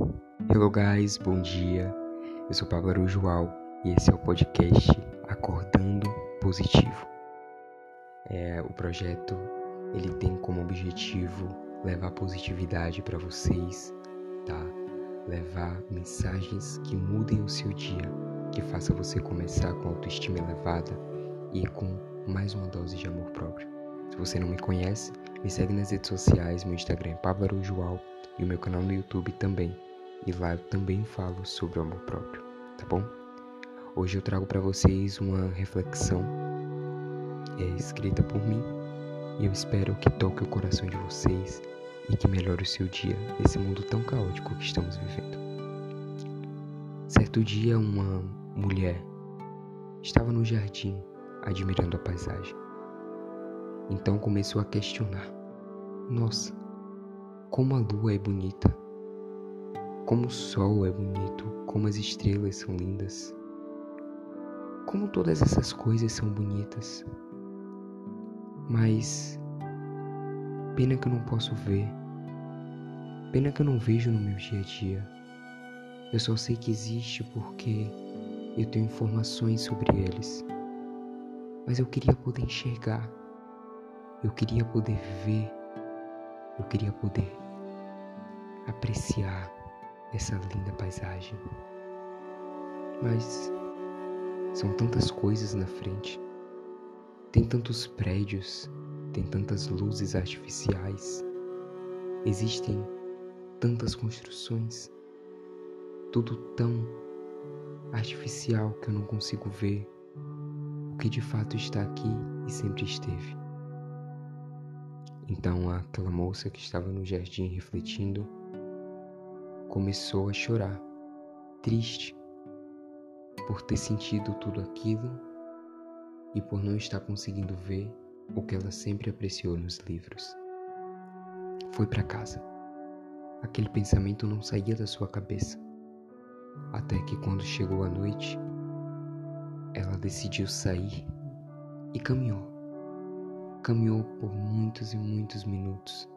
Hello guys, bom dia. Eu sou Pablo Arujoal e esse é o podcast Acordando Positivo. É, o projeto ele tem como objetivo levar positividade para vocês, tá? Levar mensagens que mudem o seu dia, que faça você começar com autoestima elevada e com mais uma dose de amor próprio. Se você não me conhece, me segue nas redes sociais, meu Instagram é Pablo Arujoal e o meu canal no YouTube também. E lá eu também falo sobre o amor próprio, tá bom? Hoje eu trago para vocês uma reflexão é, escrita por mim e eu espero que toque o coração de vocês e que melhore o seu dia nesse mundo tão caótico que estamos vivendo. Certo dia, uma mulher estava no jardim admirando a paisagem. Então começou a questionar: Nossa, como a lua é bonita, como o sol é bonito, como as estrelas são lindas, como todas essas coisas são bonitas. Mas pena que eu não posso ver, pena que eu não vejo no meu dia a dia. Eu só sei que existe porque eu tenho informações sobre eles. Mas eu queria poder enxergar, eu queria poder ver eu queria poder apreciar essa linda paisagem. Mas são tantas coisas na frente. Tem tantos prédios, tem tantas luzes artificiais. Existem tantas construções. Tudo tão artificial que eu não consigo ver o que de fato está aqui e sempre esteve. Então aquela moça que estava no jardim refletindo começou a chorar, triste por ter sentido tudo aquilo e por não estar conseguindo ver o que ela sempre apreciou nos livros. Foi para casa. Aquele pensamento não saía da sua cabeça. Até que quando chegou a noite, ela decidiu sair e caminhou Caminhou por muitos e muitos minutos.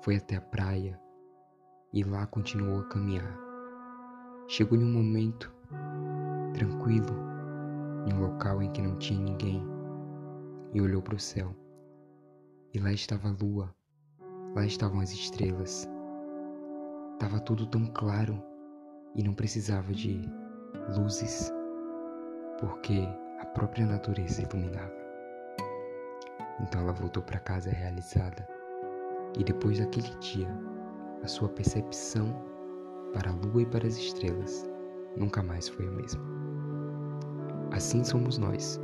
Foi até a praia e lá continuou a caminhar. Chegou em um momento tranquilo, em um local em que não tinha ninguém, e olhou para o céu. E lá estava a lua, lá estavam as estrelas. Tava tudo tão claro e não precisava de luzes, porque a própria natureza iluminava. Então ela voltou para casa realizada. E depois daquele dia, a sua percepção para a lua e para as estrelas nunca mais foi a mesma. Assim somos nós,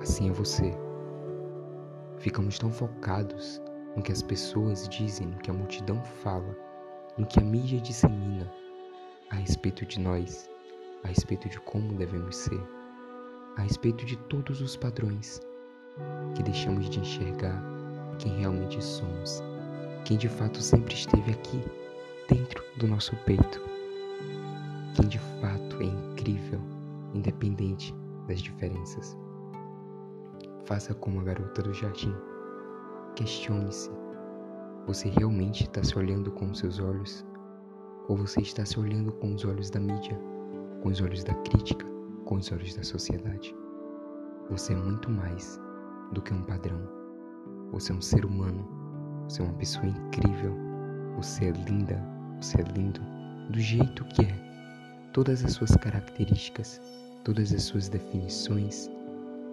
assim é você. Ficamos tão focados no que as pessoas dizem, no que a multidão fala, no que a mídia dissemina a respeito de nós, a respeito de como devemos ser, a respeito de todos os padrões que deixamos de enxergar quem realmente somos, quem de fato sempre esteve aqui, dentro do nosso peito, quem de fato é incrível, independente das diferenças. Faça como a garota do jardim. Questione-se: você realmente está se olhando com os seus olhos? Ou você está se olhando com os olhos da mídia, com os olhos da crítica, com os olhos da sociedade? Você é muito mais do que um padrão. Você é um ser humano, você é uma pessoa incrível, você é linda, você é lindo, do jeito que é. Todas as suas características, todas as suas definições,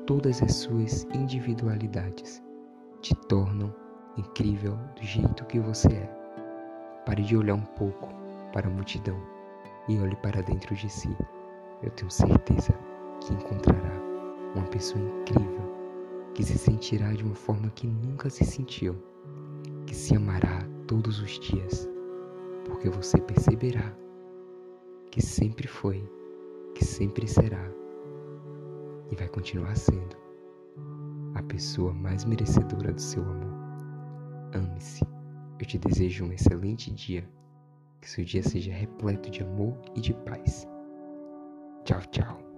todas as suas individualidades te tornam incrível do jeito que você é. Pare de olhar um pouco para a multidão e olhe para dentro de si. Eu tenho certeza que encontrará uma pessoa incrível que se sentirá de uma forma que nunca se sentiu, que se amará todos os dias, porque você perceberá que sempre foi, que sempre será e vai continuar sendo a pessoa mais merecedora do seu amor. Ame-se. Eu te desejo um excelente dia. Que seu dia seja repleto de amor e de paz. Tchau, tchau.